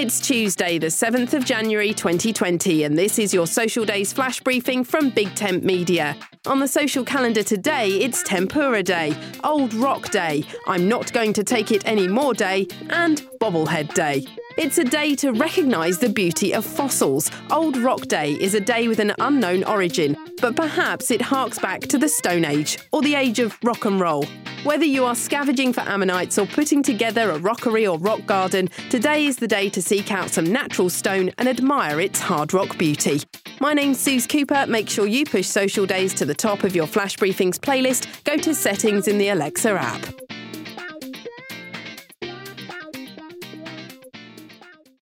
It's Tuesday, the 7th of January 2020, and this is your Social Days flash briefing from Big Tent Media. On the social calendar today, it's Tempura Day, Old Rock Day, I'm Not Going to Take It Any More Day, and Bobblehead Day. It's a day to recognise the beauty of fossils. Old Rock Day is a day with an unknown origin, but perhaps it harks back to the Stone Age or the age of rock and roll. Whether you are scavenging for ammonites or putting together a rockery or rock garden, today is the day to seek out some natural stone and admire its hard rock beauty. My name's Suze Cooper. Make sure you push social days to the top of your Flash Briefings playlist. Go to settings in the Alexa app.